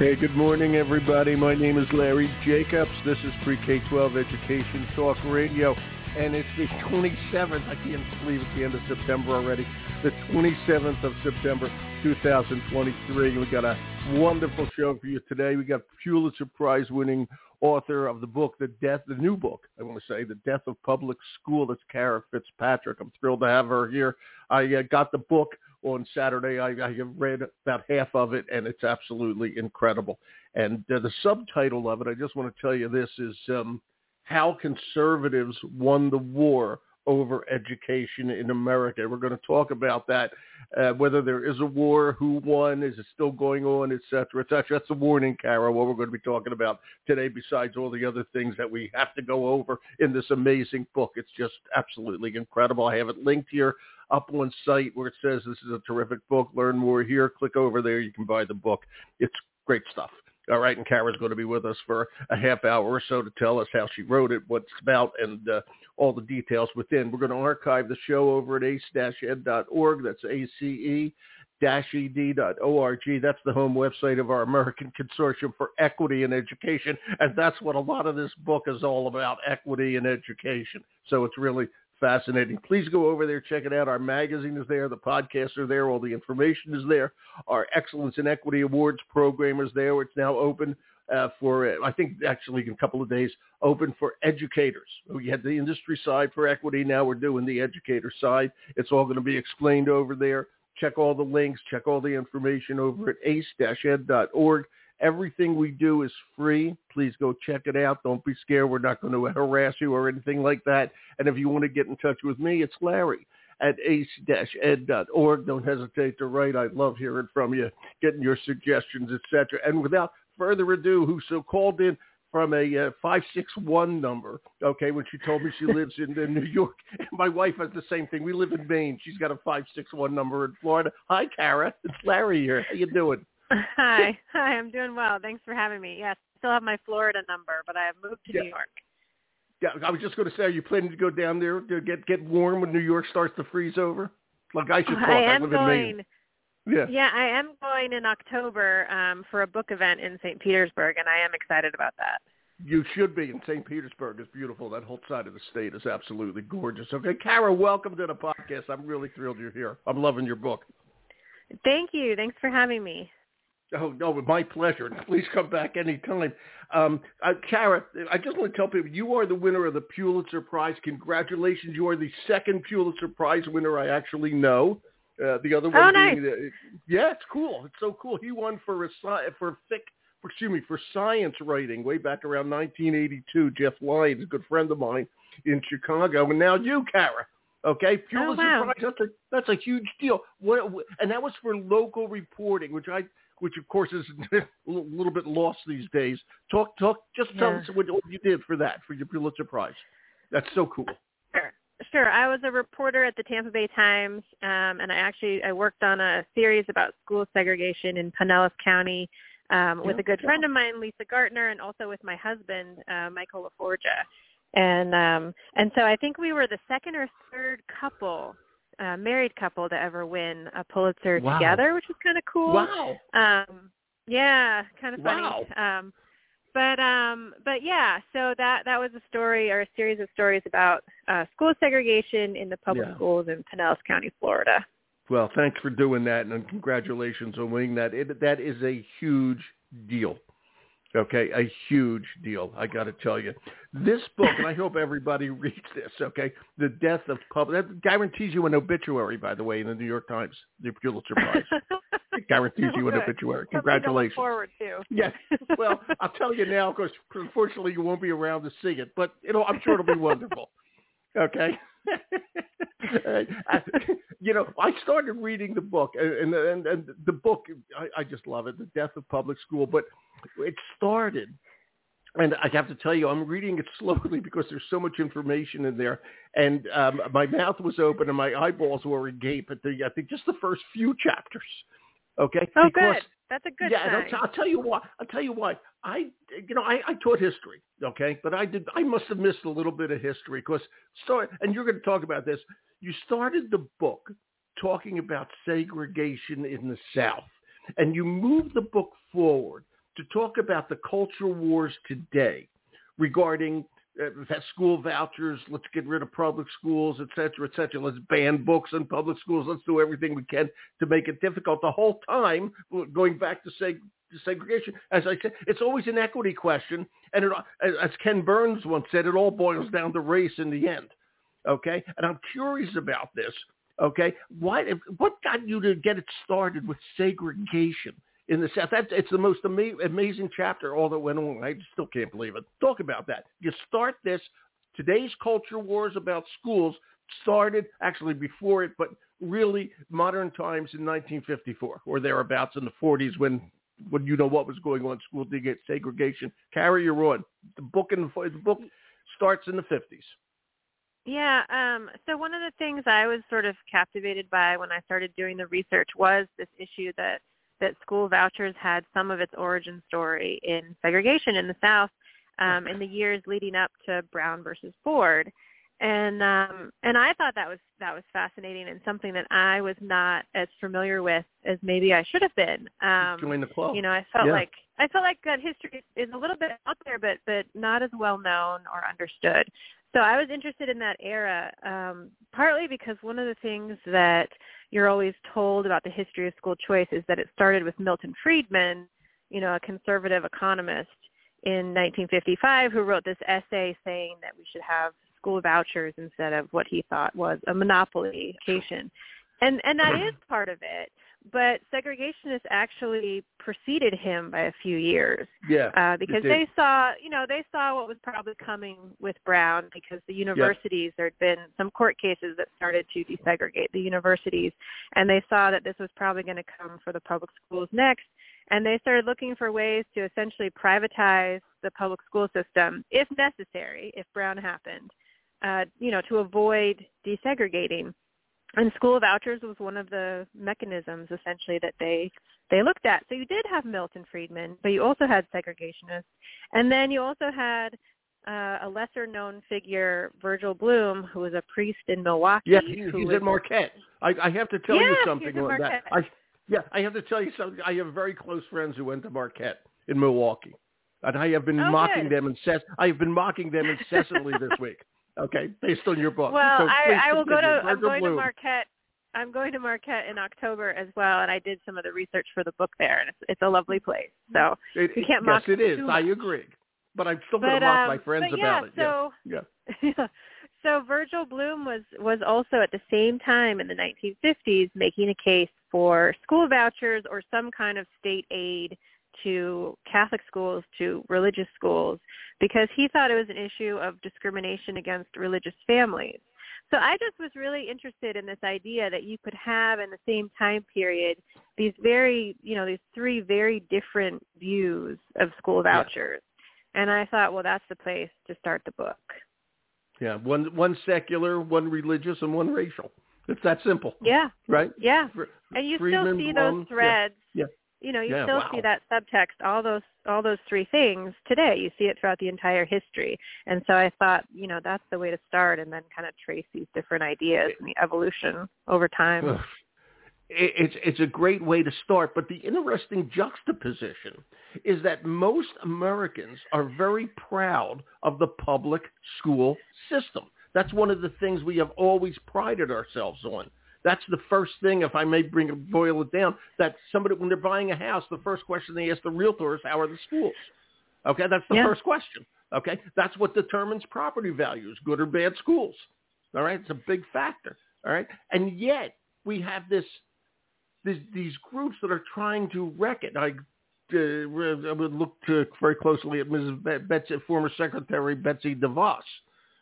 Hey, good morning, everybody. My name is Larry Jacobs. This is Pre-K-12 Education Talk Radio, and it's the 27th. I can't believe it's the end of September already. The 27th of September, 2023. We got a wonderful show for you today. We got Pulitzer Prize-winning author of the book, The Death, the new book, I want to say, The Death of Public School. That's Cara Fitzpatrick. I'm thrilled to have her here. I uh, got the book on Saturday. I, I have read about half of it, and it's absolutely incredible. And uh, the subtitle of it, I just want to tell you this, is um, How Conservatives Won the War Over Education in America. We're going to talk about that, uh, whether there is a war, who won, is it still going on, et cetera, et cetera. That's a warning, Cara, what we're going to be talking about today, besides all the other things that we have to go over in this amazing book. It's just absolutely incredible. I have it linked here up on site where it says this is a terrific book. Learn more here. Click over there. You can buy the book. It's great stuff. All right, and Cara's going to be with us for a half hour or so to tell us how she wrote it, what it's about, and uh, all the details within. We're going to archive the show over at ace-ed.org. That's A-C-E ed.org. That's the home website of our American Consortium for Equity in Education, and that's what a lot of this book is all about, equity in education. So it's really fascinating. Please go over there, check it out. Our magazine is there, the podcasts are there, all the information is there. Our Excellence in Equity Awards program is there. It's now open uh, for, uh, I think actually in a couple of days, open for educators. We had the industry side for equity. Now we're doing the educator side. It's all going to be explained over there. Check all the links, check all the information over at ace-ed.org. Everything we do is free. Please go check it out. Don't be scared. We're not going to harass you or anything like that. And if you want to get in touch with me, it's Larry at ace-ed.org. Don't hesitate to write. I love hearing from you, getting your suggestions, etc. And without further ado, who so called in from a uh, 561 number, okay, when she told me she lives in, in New York. My wife has the same thing. We live in Maine. She's got a 561 number in Florida. Hi, Cara. It's Larry here. How you doing? Hi. Hi, I'm doing well. Thanks for having me. Yes, I still have my Florida number, but I have moved to yeah. New York. Yeah, I was just going to say, are you planning to go down there to get get warm when New York starts to freeze over? Like I should talk. I am I going. Yeah. Yeah, I am going in October um, for a book event in St. Petersburg, and I am excited about that. You should be. in St. Petersburg is beautiful. That whole side of the state is absolutely gorgeous. Okay, Cara, welcome to the podcast. I'm really thrilled you're here. I'm loving your book. Thank you. Thanks for having me. Oh no, my pleasure. Please come back anytime. Um, uh, Cara, I just want to tell people you are the winner of the Pulitzer Prize. Congratulations! You are the second Pulitzer Prize winner I actually know. Uh, the other one oh, being, nice. uh, yeah, it's cool. It's so cool. He won for a for fic, excuse me, for science writing way back around 1982. Jeff Lyons, a good friend of mine in Chicago, and now you, Cara. Okay, Pulitzer oh, wow. Prize. That's a that's a huge deal. What, and that was for local reporting, which I which of course is a little bit lost these days. Talk, talk, just tell yeah. us what, what you did for that, for your Pulitzer Prize. That's so cool. Sure. Sure. I was a reporter at the Tampa Bay Times, um, and I actually I worked on a series about school segregation in Pinellas County um, with Yeah, a good friend of mine, Lisa Gartner, and also with my husband, uh, Michael LaForgia. And um, and so I think we were the second or third couple uh, married couple to ever win a Pulitzer Wow. together, which was kind of cool. Wow. Um, yeah, kind of funny. Wow. Um, but um, but yeah, so that that was a story or a series of stories about uh, school segregation in the public Yeah. schools in Pinellas County, Florida. Well, thanks for doing that, and congratulations on winning that. It, that is a huge deal. Okay, a huge deal. I got to tell you, this book, and I hope everybody reads this. Okay, the death of public that guarantees you an obituary, by the way, in the New York Times, the Pulitzer Prize. It guarantees you an Good. obituary. Congratulations. forward to. Yes. Well, I'll tell you now because unfortunately you won't be around to see it, but you know I'm sure it'll be wonderful. Okay. I- you know, I started reading the book, and and, and the book, I, I just love it, The Death of Public School. But it started, and I have to tell you, I'm reading it slowly because there's so much information in there, and um, my mouth was open and my eyeballs were agape at the, I think, just the first few chapters. Okay. Oh, because, good. That's a good yeah, and I'll, I'll tell you why. I'll tell you why. I, you know, I, I taught history, okay, but I did. I must have missed a little bit of history because start. And you're going to talk about this. You started the book talking about segregation in the South, and you moved the book forward to talk about the culture wars today regarding uh, school vouchers. Let's get rid of public schools, et cetera, et cetera. Let's ban books in public schools. Let's do everything we can to make it difficult. The whole time, going back to say segregation, as I said, it's always an equity question. And it, as Ken Burns once said, it all boils down to race in the end. Okay, and I'm curious about this. Okay, why? What got you to get it started with segregation? In the South. That's it's the most ama- amazing chapter. All that went on. I still can't believe it. Talk about that. You start this. Today's culture wars about schools started actually before it, but really modern times in 1954 or thereabouts in the 40s when when you know what was going on school segregation. Carry your on. The book in the, the book starts in the 50s. Yeah, um, so one of the things I was sort of captivated by when I started doing the research was this issue that that school vouchers had some of its origin story in segregation in the South um, in the years leading up to Brown versus Board. And um, and I thought that was that was fascinating and something that I was not as familiar with as maybe I should have been. Um, Join the club. You know, I felt yeah. like I felt like that history is a little bit out there, but but not as well known or understood. So I was interested in that era, um, partly because one of the things that you're always told about the history of school choice is that it started with Milton Friedman, you know, a conservative economist in 1955 who wrote this essay saying that we should have school vouchers instead of what he thought was a monopoly education. And and that is part of it but segregationists actually preceded him by a few years. Yeah, uh, because they saw, you know, they saw what was probably coming with Brown because the universities, there had been some court cases that started to desegregate the universities, and they saw that this was probably going to come for the public schools next, and they started looking for ways to essentially privatize the public school system if necessary, if Brown happened, uh, you know, to avoid desegregating and school vouchers was one of the mechanisms essentially that they they looked at. So you did have Milton Friedman, but you also had segregationists, and then you also had uh, a lesser known figure, Virgil Blum, who was a priest in Milwaukee. Yeah, he, he's at Marquette. I, I have to tell yeah, you something on that. I, yeah, I have to tell you something. I have very close friends who went to Marquette in Milwaukee, and I have been oh, mocking good. them incess- I have been mocking them incessantly this week. Okay, based on your book. Well, so I, I will go to. I'm going Blum. to Marquette. I'm going to Marquette in October as well, and I did some of the research for the book there, and it's it's a lovely place. So it, you can't yes, mock it is. I agree, but I'm still going to mock um, my friends yeah, about it. So, yeah, yeah. so Virgil Blum was was also at the same time in the 1950s making a case for school vouchers or some kind of state aid to Catholic schools, to religious schools, because he thought it was an issue of discrimination against religious families. So I just was really interested in this idea that you could have in the same time period these very, you know, these three very different views of school vouchers. And I thought, well, that's the place to start the book. Yeah, one one secular, one religious, and one racial. It's that simple. Yeah. Right. Yeah. And you Friedman, still see Blum, those um, threads. Yeah. You know, you Yeah, still wow. see that subtext, all those all those three things today. You see it throughout the entire history. And so I thought, you know, that's the way to start and then kind of trace these different ideas and the evolution over time. Ugh. It's it's a great way to start, but the interesting juxtaposition is that most Americans are very proud of the public school system. That's one of the things we have always prided ourselves on. That's the first thing, if I may bring boil it down, that somebody when they're buying a house, the first question they ask the realtor is, "How are the schools?" Okay, that's the Yeah. first question. Okay, that's what determines property values, good or bad schools. All right, it's a big factor. All right, and yet we have this, this these groups that are trying to wreck it. I, uh, I would look to very closely at Mrs. Be- Betsy, former Secretary Betsy DeVos.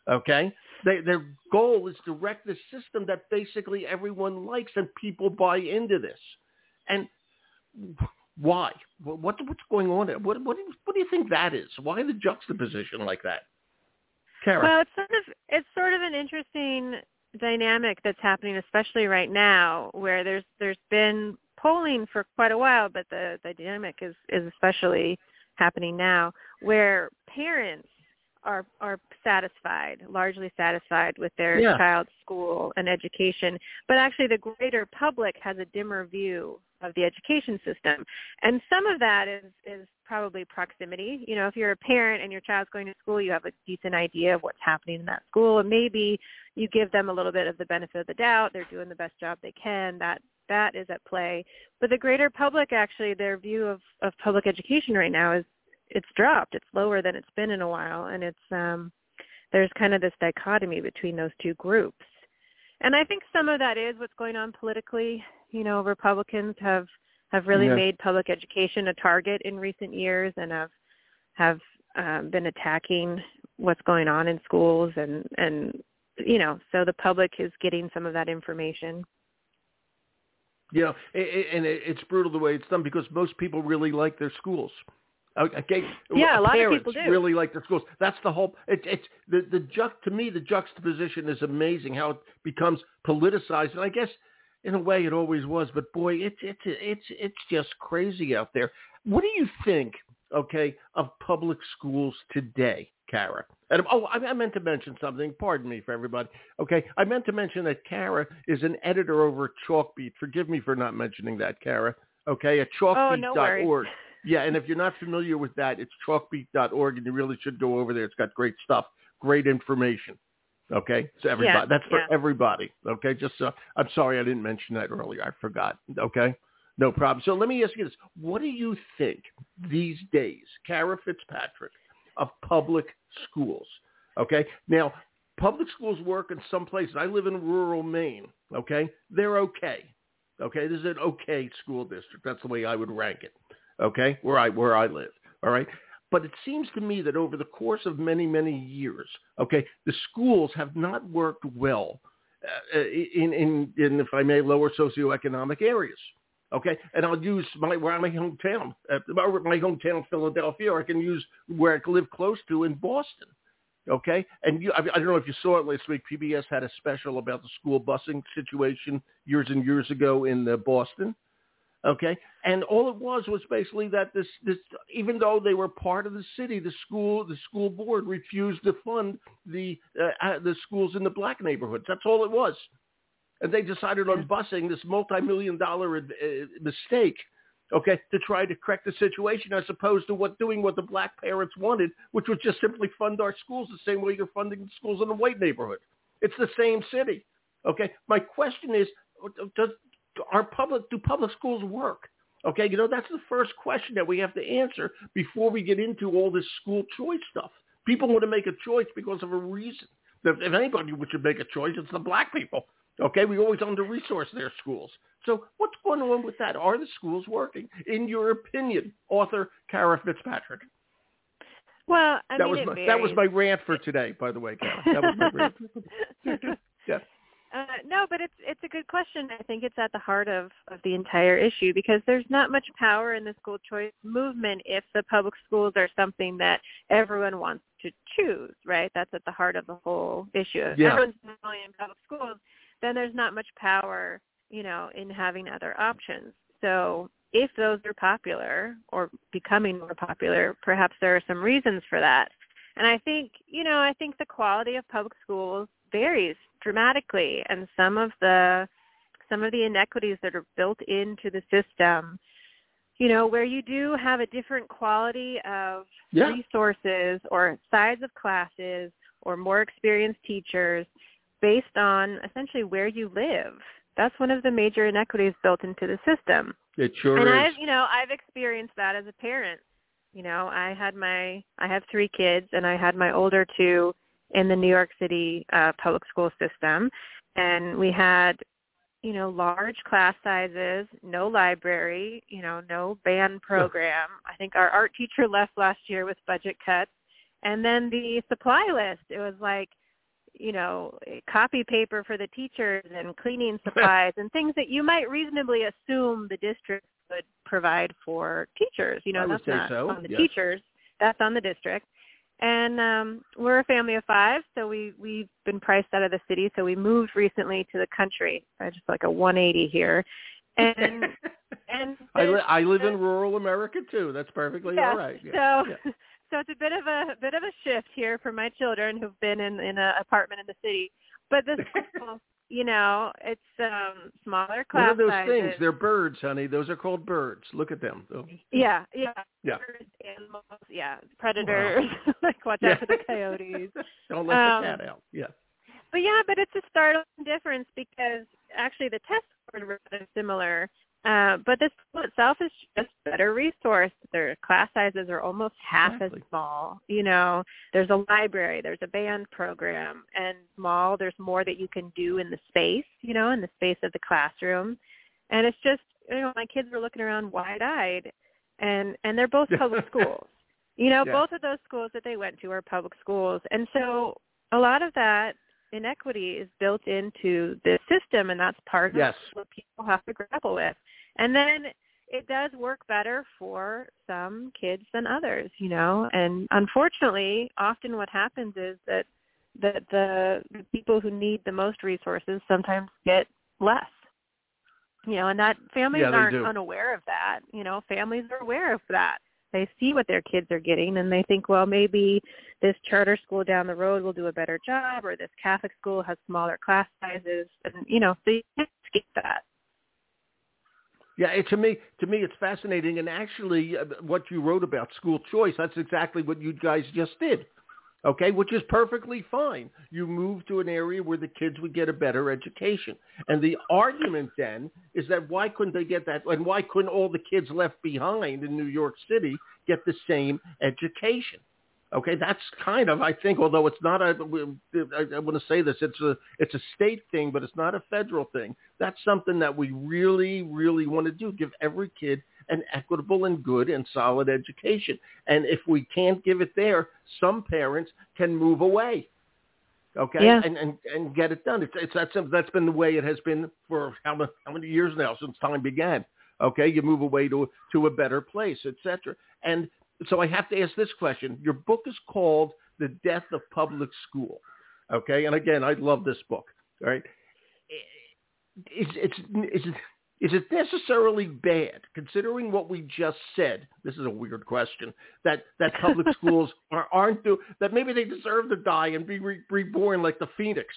Okay, they, their goal is to wreck the system that basically everyone likes, and people buy into this. And why? What, what what's going on there? What what do, you, what do you think that is? Why the juxtaposition like that? Cara. Well, it's sort of it's sort of an interesting dynamic that's happening, especially right now, where there's there's been polling for quite a while, but the, the dynamic is is especially happening now, where parents are are satisfied, largely satisfied with their Yeah. child's school and education, but actually the greater public has a dimmer view of the education system. And some of that is is probably proximity. You know, if you're a parent and your child's going to school, you have a decent idea of what's happening in that school and maybe you give them a little bit of the benefit of the doubt. They're doing the best job they can. That that is at play. But the greater public actually their view of of public education right now is it's dropped. It's lower than it's been in a while, and it's um, there's kind of this dichotomy between those two groups. And I think some of that is what's going on politically. You know, Republicans have have really Yeah. made public education a target in recent years, and have have um, been attacking what's going on in schools, and and you know, so the public is getting some of that information. You know, a- a- and it's brutal the way it's done because most people really like their schools. Okay, Yeah, a lot of people do. really like the schools. That's the whole. It, it's the the ju- to me the juxtaposition is amazing how it becomes politicized, and I guess in a way it always was. But boy, it's it's it's it's just crazy out there. What do you think? Okay, of public schools today, Cara. And oh, I, I meant to mention something. Pardon me for everybody. Okay, I meant to mention that Cara is an editor over at Chalkbeat. Forgive me for not mentioning that, Cara. Okay, at Oh, no chalkbeat.org. Yeah, and if you're not familiar with that, it's chalkbeat.org, and you really should go over there. It's got great stuff, great information. Okay, so everybody, Yeah, that's for yeah. everybody. Okay, just so, I'm sorry I didn't mention that earlier. I forgot. Okay, no problem. So let me ask you this: What do you think these days, Cara Fitzpatrick, of public schools? Okay, now public schools work in some places. I live in rural Maine. Okay, they're okay. Okay, this is an okay school district. That's the way I would rank it okay, where I where I live. All right. But it seems to me that over the course of many, many years, okay, the schools have not worked well uh, in, in, in, if I may, lower socioeconomic areas. Okay, and I'll use my where my hometown, uh, my hometown, Philadelphia. Or I can use where I live close to in Boston. Okay, and you, I, I don't know if you saw it last week. PBS had a special about the school busing situation years and years ago in uh, Boston. Okay, and all it was was basically that this this even though they were part of the city, the school the school board refused to fund the uh, uh, the schools in the black neighborhoods. That's all it was, and they decided on busing this multi-million dollar uh, mistake. Okay, to try to correct the situation as opposed to what doing what the black parents wanted, which was just simply fund our schools the same way you're funding the schools in the white neighborhood. It's the same city. Okay, my question is, does our public do public schools work? Okay, you know that's the first question that we have to answer before we get into all this school choice stuff. People want to make a choice because of a reason. If anybody should make a choice, it's the black people. Okay, we always under-resource their schools. So what's going on with that? Are the schools working? In your opinion, author Cara Fitzpatrick. Well, I that mean, was my, that was my rant for today, by the way, Cara. That was my rant. yeah. Uh, no, but it's it's a good question. I think it's at the heart of of the entire issue because there's not much power in the school choice movement if the public schools are something that everyone wants to choose, right? That's at the heart of the whole issue. If Yeah. everyone's in public schools, then there's not much power, you know, in having other options. So if those are popular or becoming more popular, perhaps there are some reasons for that. And I think, you know, I think the quality of public schools varies dramatically and some of the some of the inequities that are built into the system you know where you do have a different quality of Yeah. resources or size of classes or more experienced teachers based on essentially where you live that's one of the major inequities built into the system It sure and is. I've you know I've experienced that as a parent. You know, I had my I have three kids, and I had my older two in the New York City uh, public school system, and we had you know large class sizes, no library, you know, no band program. I think our art teacher left last year with budget cuts, and then the supply list. It was like you know, copy paper for the teachers and cleaning supplies and things that you might reasonably assume the district would provide for teachers. You know, that's not so, on the yes. teachers. That's on the district. And um we're a family of five, so we we've been priced out of the city, so we moved recently to the country. Uh, just like a 180 here. And and I, li- I live in rural America too. That's perfectly yeah, all right. Yeah. So yeah. so it's a bit of a bit of a shift here for my children who've been in in an apartment in the city. But this you know, it's um smaller class What are those sizes. things? They're birds, honey. Those are called birds. Look at them. Oh. Yeah, yeah. Yeah. Birds, animals, yeah, predators. like watch Yeah. out for the coyotes. Don't let Um, the cat out. Yeah. But yeah, but it's a startling difference because actually the test tests were rather similar. Uh, but the school itself is just better resourced. Their class sizes are almost half Exactly. as small. You know, there's a library, there's a band program, and small. There's more that you can do in the space. You know, in the space of the classroom, and it's just you know my kids were looking around wide-eyed, and and they're both public schools. You know, Yeah. both of those schools that they went to are public schools, and so a lot of that inequity is built into the system, and that's part Yes. of what people have to grapple with. And then it does work better for some kids than others, you know. And unfortunately, often what happens is that that the, the people who need the most resources sometimes get less. You know, and that families Yeah, aren't do. unaware of that. You know, families are aware of that. They see what their kids are getting and they think, well, maybe this charter school down the road will do a better job or this Catholic school has smaller class sizes and you know, so you can't skip that. Yeah, it, to me, to me, it's fascinating. And actually, uh, what you wrote about school choice, that's exactly what you guys just did. Okay, which is perfectly fine. You move to an area where the kids would get a better education. And the argument then is that why couldn't they get that? And why couldn't all the kids left behind in New York City get the same education? Okay, that's kind of, I think, although it's not a, I, want to say this, it's a, it's a state thing, but it's not a federal thing. That's something that we really, really want to do. Give every kid an equitable and good and solid education. And if we can't give it there, some parents can move away. Okay, Yeah. and, and and get it done. It's it's that's that's been the way it has been for how many, how many years now since time began. Okay, you move away to to a better place, etc. And so I have to ask this question. Your book is called The Death of Public School. Okay, and again, I love this book. All right, it's is it is it necessarily bad, considering what we just said? This is a weird question. That that public schools are, aren't do that. Maybe they deserve to die and be re- reborn like the phoenix,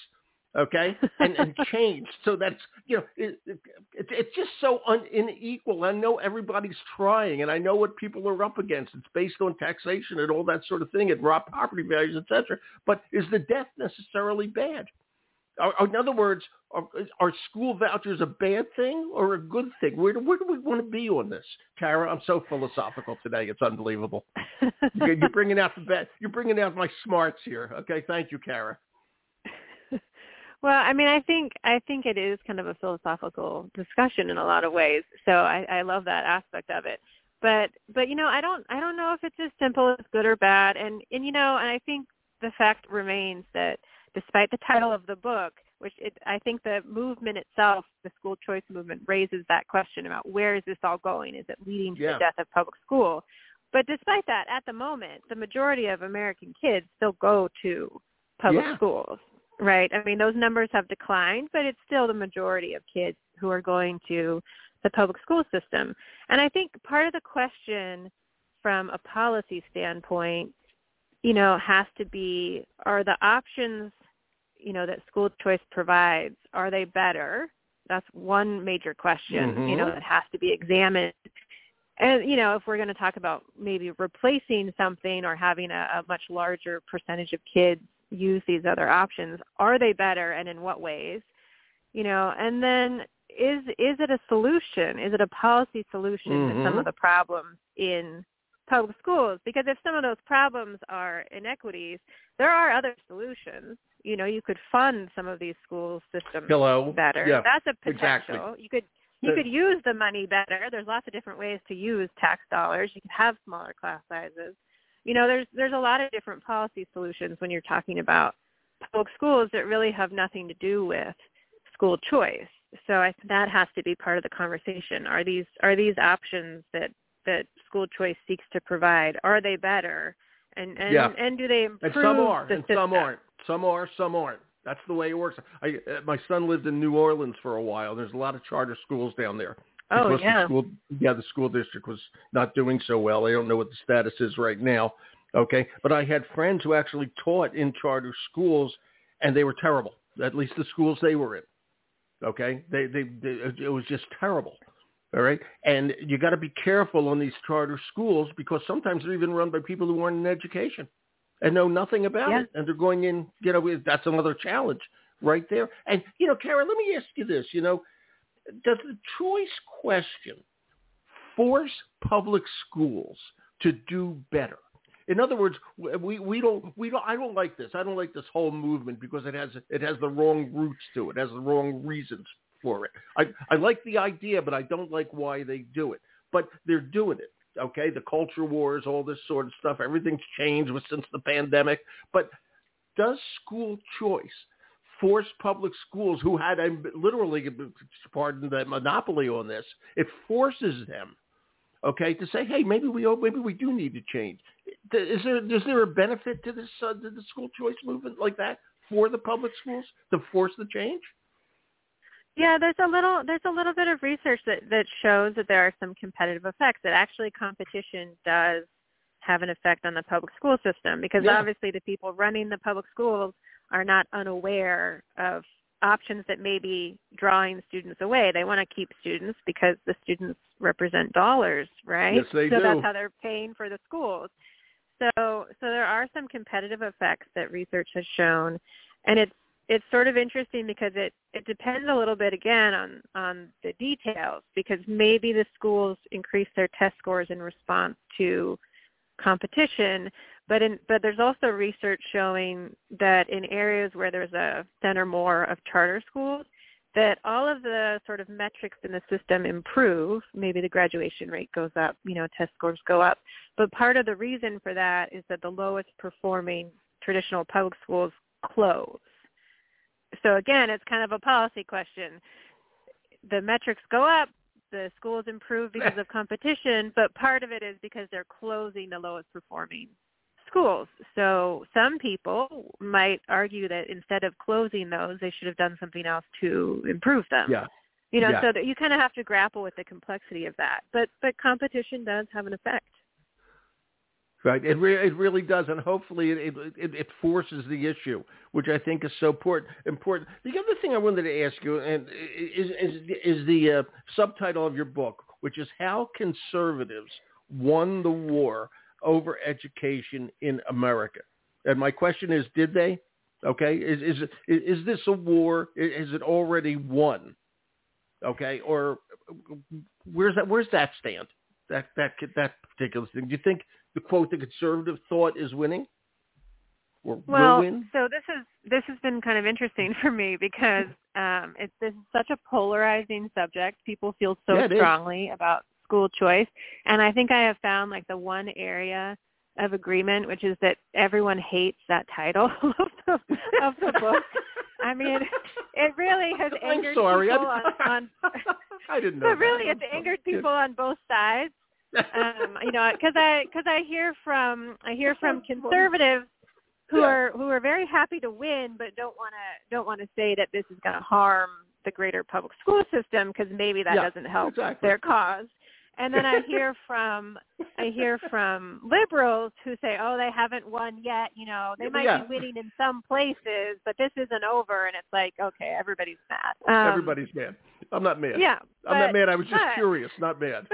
okay, and and change. So that's you know it, it, it, it's just so un, unequal. I know everybody's trying, and I know what people are up against. It's based on taxation and all that sort of thing, and raw property values, etc. But is the death necessarily bad? Or in other words, are, are school vouchers a bad thing or a good thing? Where do, where do we want to be on this, Cara? I'm so philosophical today; it's unbelievable. You're you're bringing out the best. You're bringing out my smarts here. Okay, thank you, Cara. Well, I mean, I think I think it is kind of a philosophical discussion in a lot of ways. So I, I love that aspect of it. But but you know, I don't I don't know if it's as simple as good or bad. And and you know, and I think the fact remains that despite the title of the book, which it, I think the movement itself, the school choice movement, raises that question about where is this all going? Is it leading to Yeah. the death of public school? But despite that, at the moment, the majority of American kids still go to public Yeah. schools, right? I mean, those numbers have declined, but it's still the majority of kids who are going to the public school system. And I think part of the question from a policy standpoint, you know, has to be are the options, you know, that school choice provides, are they better? That's one major question, you know, Mhm. that has to be examined. And, you know, if we're going to talk about maybe replacing something or having a, a much larger percentage of kids use these other options, are they better and in what ways? You know, and then is is it a solution? Is it a policy solution to some of the problems in public schools? Because if some of those problems are inequities, there are other solutions. You know, you could fund some of these school systems Hello. better. Yeah. That's a exactly. potential. You could you The- could use the money better. There's lots of different ways to use tax dollars. You could have smaller class sizes. You know, there's there's a lot of different policy solutions when you're talking about public schools that really have nothing to do with school choice. So I, that has to be part of the conversation. Are these are these options that that school choice seeks to provide are they better? And and Yeah. and do they improve And some are, the and some aren't. Some are, some aren't. That's the way it works. I, uh, my son lived in New Orleans for a while. There's a lot of charter schools down there. Oh yeah. The school, yeah, the school district was not doing so well. I don't know what the status is right now. Okay, but I had friends who actually taught in charter schools, and they were terrible. At least the schools they were in. Okay, they they, they it was just terrible. All right, and you got to be careful on these charter schools because sometimes they're even run by people who aren't in education and know nothing about yeah. it, and they're going in. You know, that's another challenge right there. And you know, Karen, let me ask you this. You know, does the choice question force public schools to do better? In other words, we, we don't we don't I don't like this. I don't like this whole movement because it has it has the wrong roots to it. It has the wrong reasons for it. I I like the idea, but I don't like why they do it. But they're doing it. Okay, the culture wars, all this sort of stuff. Everything's changed since the pandemic. But does school choice force public schools, who had a, literally, pardon the monopoly on this, it forces them okay, to say, hey, maybe we maybe we do need to change. Is there is there a benefit to this uh, to the school choice movement like that for the public schools to force the change? Yeah, there's a little there's a little bit of research that that shows that there are some competitive effects. That actually competition does have an effect on the public school system because yeah. obviously the people running the public schools are not unaware of options that may be drawing students away. They want to keep students because the students represent dollars, right? Yes, they so do. that's how they're paying for the schools. So so there are some competitive effects that research has shown and it's it's sort of interesting because it it depends a little bit again on on the details because maybe the schools increase their test scores in response to competition but in but there's also research showing that in areas where there's a center more of charter schools that all of the sort of metrics in the system improve. Maybe the graduation rate goes up, you know, test scores go up. But part of the reason for that is that the lowest performing traditional public schools close. So again, it's kind of a policy question. The metrics go up, the schools improve because of competition, but part of it is because they're closing the lowest performing schools. So some people might argue that instead of closing those, they should have done something else to improve them. Yeah. You know, yeah. so that you kind of have to grapple with the complexity of that. But but competition does have an effect. Right. It re- it really does, and hopefully it, it it forces the issue, which I think is so important. Important. The other thing I wanted to ask you, and is is, is the uh, subtitle of your book, which is how conservatives won the war over education in America. And my question is, did they? Okay, is is is this a war? Is it already won? Okay, or where's that? Where's that stand? That that that particular thing. Do you think the quote the conservative thought is winning? Or well, will win? so this is this has been kind of interesting for me because um, it's this is such a polarizing subject. People feel so yeah, strongly is. about school choice. And I think I have found like the one area of agreement, which is that everyone hates that title of the, of the book. I mean, it really has angered I'm sorry. people on, on. I didn't know. But really, it's angered people on both sides. Um, you know, because I because I hear from I hear from conservatives who Yeah. are who are very happy to win, but don't want to don't want to say that this is going to harm the greater public school system because maybe that Yeah, doesn't help exactly. their cause. And then I hear from I hear from liberals who say, "Oh, they haven't won yet. You know, they might Yeah. be winning in some places, but this isn't over." And it's like, okay, everybody's mad. Um, Everybody's mad. I'm not mad. Yeah, I'm not mad. I was just but- curious, not mad.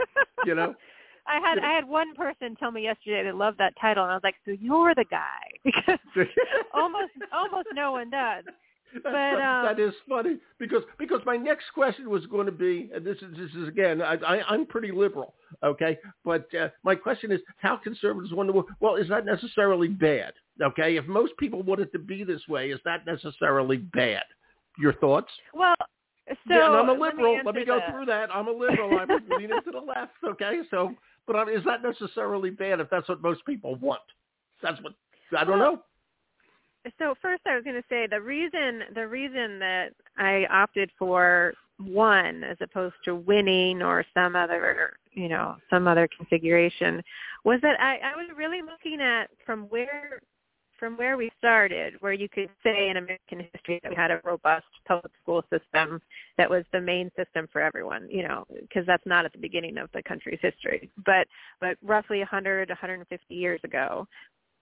You know? I had I had one person tell me yesterday they loved that title, and I was like, "So you're the guy?" Because almost almost no one does. But, um, that is funny because because my next question was going to be, and this is this is again, I, I I'm pretty liberal, okay, but uh, my question is how conservatives want to. Well, is that necessarily bad? Okay, if most people want it to be this way, is that necessarily bad? Your thoughts? Well, so yeah, and I'm a let me liberal. Let me, go through that. I'm a liberal. I'm leaning to the left. Okay, so but um, is that necessarily bad if that's what most people want? That's what I don't know. so first I was going to say the reason the reason that I opted for one as opposed to winning or some other you know some other configuration was that I, I was really looking at from where from where we started where you could say in American history that we had a robust public school system that was the main system for everyone you know because that's not at the beginning of the country's history but but roughly 100 150 years ago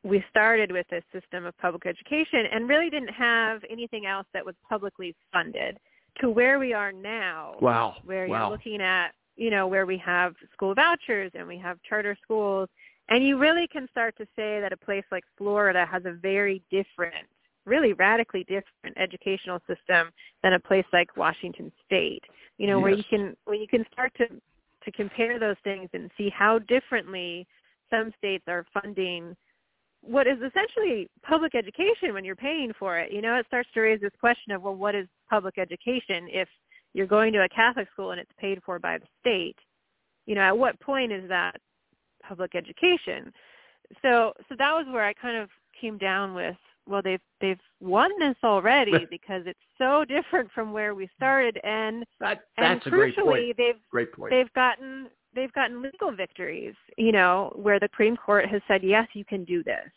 we started with this system of public education and really didn't have anything else that was publicly funded to where we are now. Wow. Where wow. you're looking at, you know, where we have school vouchers and we have charter schools. And you really can start to say that a place like Florida has a very different, really radically different educational system than a place like Washington State. You know, yes. where you can where you can start to to compare those things and see how differently some states are funding what is essentially public education when you're paying for it. You know, it starts to raise this question of, well, what is public education if you're going to a Catholic school and it's paid for by the state? You know, at what point is that public education? So, so that was where I kind of came down with, well, they've they've won this already because it's so different from where we started, and that, and that's a great crucially, they've they've gotten they've gotten legal victories, you know, where the Supreme Court has said, yes, you can do this.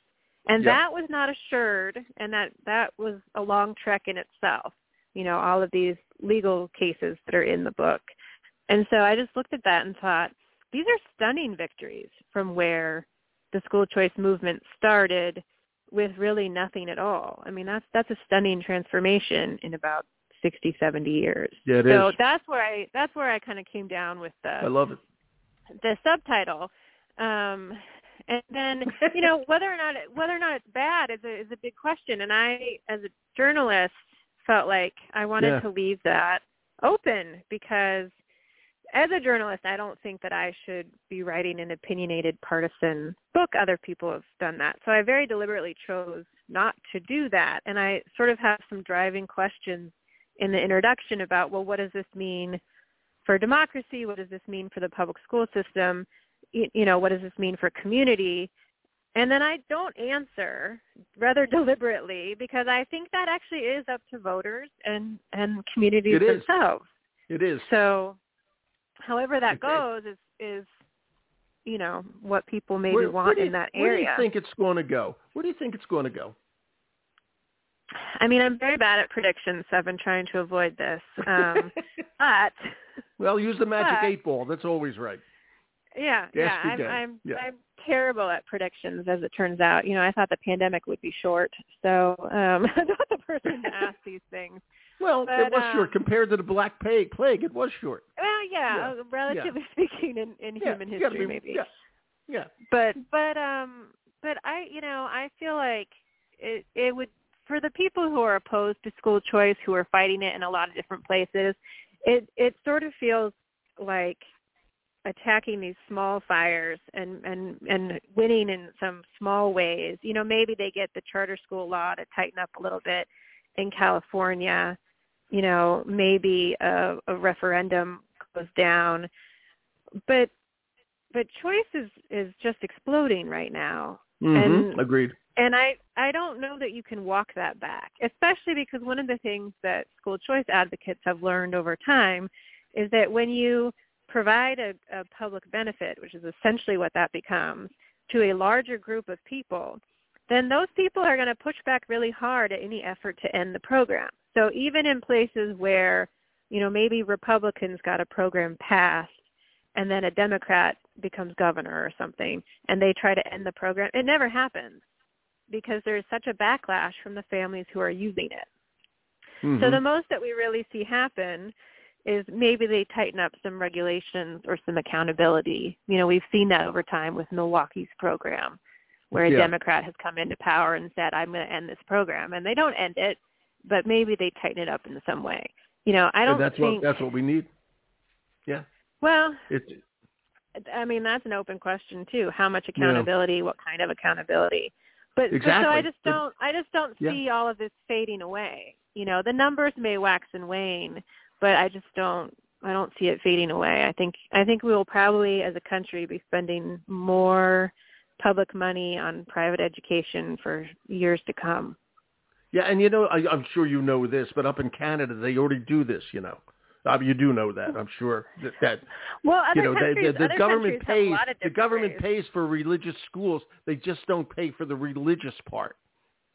And Yep. that was not assured, and that, that was a long trek in itself, you know, all of these legal cases that are in the book. And so I just looked at that and thought, these are stunning victories from where the school choice movement started with really nothing at all. I mean, that's that's a stunning transformation in about 60, 70 years. Yeah, it so is. that's where I that's where I kind of came down with the I love it. the subtitle. Um, and then you know whether or not it, whether or not it's bad is a is a big question. And I, as a journalist, felt like I wanted Yeah. to leave that open because as a journalist, I don't think that I should be writing an opinionated partisan book. Other people have done that. So I very deliberately chose not to do that. And I sort of have some driving questions in the introduction about, well, what does this mean for democracy? What does this mean for the public school system? You, know, what does this mean for community? And then I don't answer rather deliberately because I think that actually is up to voters and, and communities It is. themselves. It is. So however that Okay. goes is, is, you know, what people maybe where, want where you, in that area. Where do you think it's going to go? Where do you think it's going to go? I mean, I'm very bad at predictions, so I've been trying to avoid this. Um, but well, use the magic but- eight ball. That's always right. yeah, Yes, yeah, I'm. I'm Yeah. I'm terrible at predictions as it turns out. You know, I thought the pandemic would be short, so um I'm not the person to ask these things. Well, But, it was short um, compared to the Black Plague. Plague, it was short. Well, yeah, Yeah, uh, relatively speaking in in Yeah, human history be- maybe. Yeah. Yeah. but but um but i you know i feel like it it would for the people who are opposed to school choice who are fighting it in a lot of different places it it sort of feels like attacking these small fires and and and winning in some small ways you know maybe they get the charter school law to tighten up a little bit in california you know maybe a, a referendum goes down. But but choice is is just exploding right now. Hmm And- Agreed. and i i don't know that you can walk that back especially because one of the things that school choice advocates have learned over time is that when you provide a, a public benefit which is essentially what that becomes to a larger group of people then those people are going to push back really hard at any effort to end the program so even in places where you know maybe republicans got a program passed and then a democrat becomes governor or something and they try to end the program it never happens because there's such a backlash from the families who are using it so Mhm. the most that we really see happen is maybe they tighten up some regulations or some accountability. You know, we've seen that over time with Milwaukee's program, where a Yeah. Democrat has come into power and said, "I'm going to end this program," and they don't end it, but maybe they tighten it up in some way. You know, I don't that's think. what that's what we need. Yeah. well, It's I mean, that's an open question too. How much accountability? What kind of accountability? But, but so I just don't. I just don't Yeah. see all of this fading away. You know, the numbers may wax and wane, but I just don't. I don't see it fading away. I think. I think we will probably, as a country, be spending more public money on private education for years to come. Yeah, and you know, I, I'm sure you know this, but up in Canada, they already do this. You know, I you do know that. I'm sure that, that Well, other you know, the, countries, the, government countries have a pays lot of the government ways. pays for religious schools. They just don't pay for the religious part.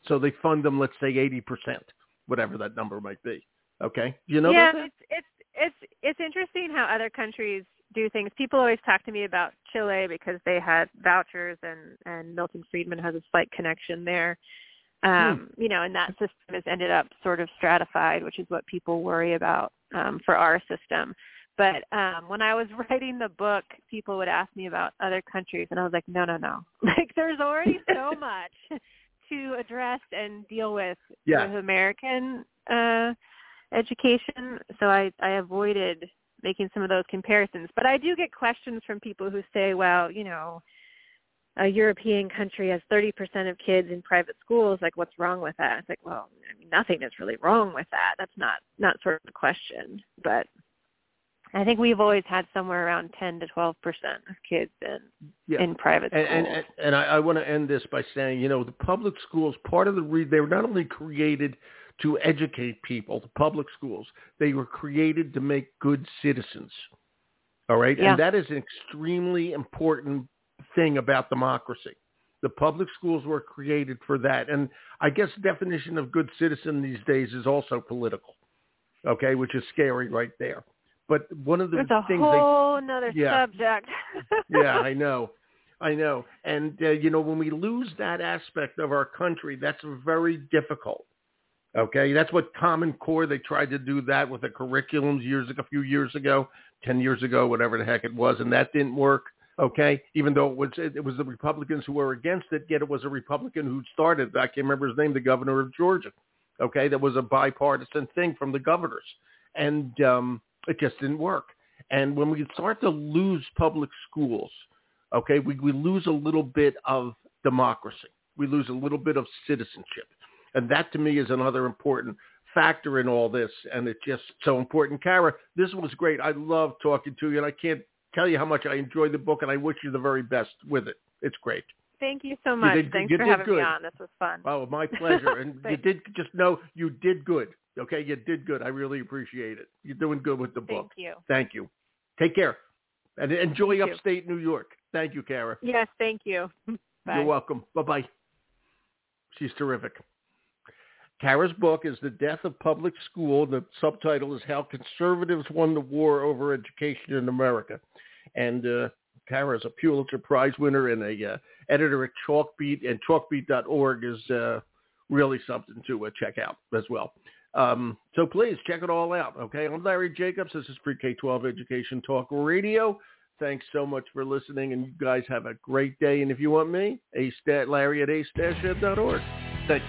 So they fund them, let's say, eighty percent, whatever that number might be. Okay, you know yeah, it's it's it's it's interesting how other countries do things. People always talk to me about Chile because they had vouchers and and Milton Friedman has a slight connection there. Um, hmm. You know, and that system has ended up sort of stratified, which is what people worry about um, for our system. But um, when I was writing the book, people would ask me about other countries, and I was like, no, no, no. Like, there's already so much to address and deal with yeah. with American uh, education. So I, I avoided making some of those comparisons. But I do get questions from people who say, well, you know, a European country has 30% of kids in private schools. Like, what's wrong with that? It's like, well, I mean, nothing is really wrong with that. That's not not sort of the question. But I think we've always had somewhere around 10 to 12 percent of kids in yeah. in private schools. And and, and I, I want to end this by saying, you know, the public schools. Part of the re- they were not only created to educate people, the public schools, they were created to make good citizens. All right, yeah. and that is an extremely important thing about democracy. The public schools were created for that, and I guess the definition of good citizen these days is also political. Okay, which is scary right there. But one of the things. it's a things whole they, another yeah, subject. yeah, I know, I know, and uh, you know when we lose that aspect of our country, that's very difficult. Okay, that's what Common Core they tried to do that with the curriculums years a few years ago, ten years ago, whatever the heck it was, and that didn't work. Okay, even though it was it was the Republicans who were against it, yet it was a Republican who started. I can't remember his name, the governor of Georgia. Okay, that was a bipartisan thing from the governors, and um, it just didn't work. And when we start to lose public schools, okay, we, we lose a little bit of democracy. We lose a little bit of citizenship. And that to me is another important factor in all this. And it's just so important. Cara, this was great. I love talking to you. And I can't tell you how much I enjoyed the book. And I wish you the very best with it. It's great. Thank you so much. You did, Thanks you for having good. me on. This was fun. Oh, my pleasure. And you did just know you did good. Okay, you did good. I really appreciate it. You're doing good with the book. Thank you. Thank you. Take care. And enjoy thank upstate you. New York. Thank you, Cara. Yes, thank you. Bye. You're welcome. Bye-bye. She's terrific. Cara's book is The Death of Public School. The subtitle is How Conservatives Won the War Over Education in America. And uh, Cara is a Pulitzer Prize winner and a uh, editor at Chalkbeat, and chalkbeat.org is uh, really something to uh, check out as well. Um, so please check it all out. Okay, I'm Larry Jacobs. This is Pre-K-12 Education Talk Radio. Thanks so much for listening, and you guys have a great day. And if you want me, a stat Larry at a Thanks.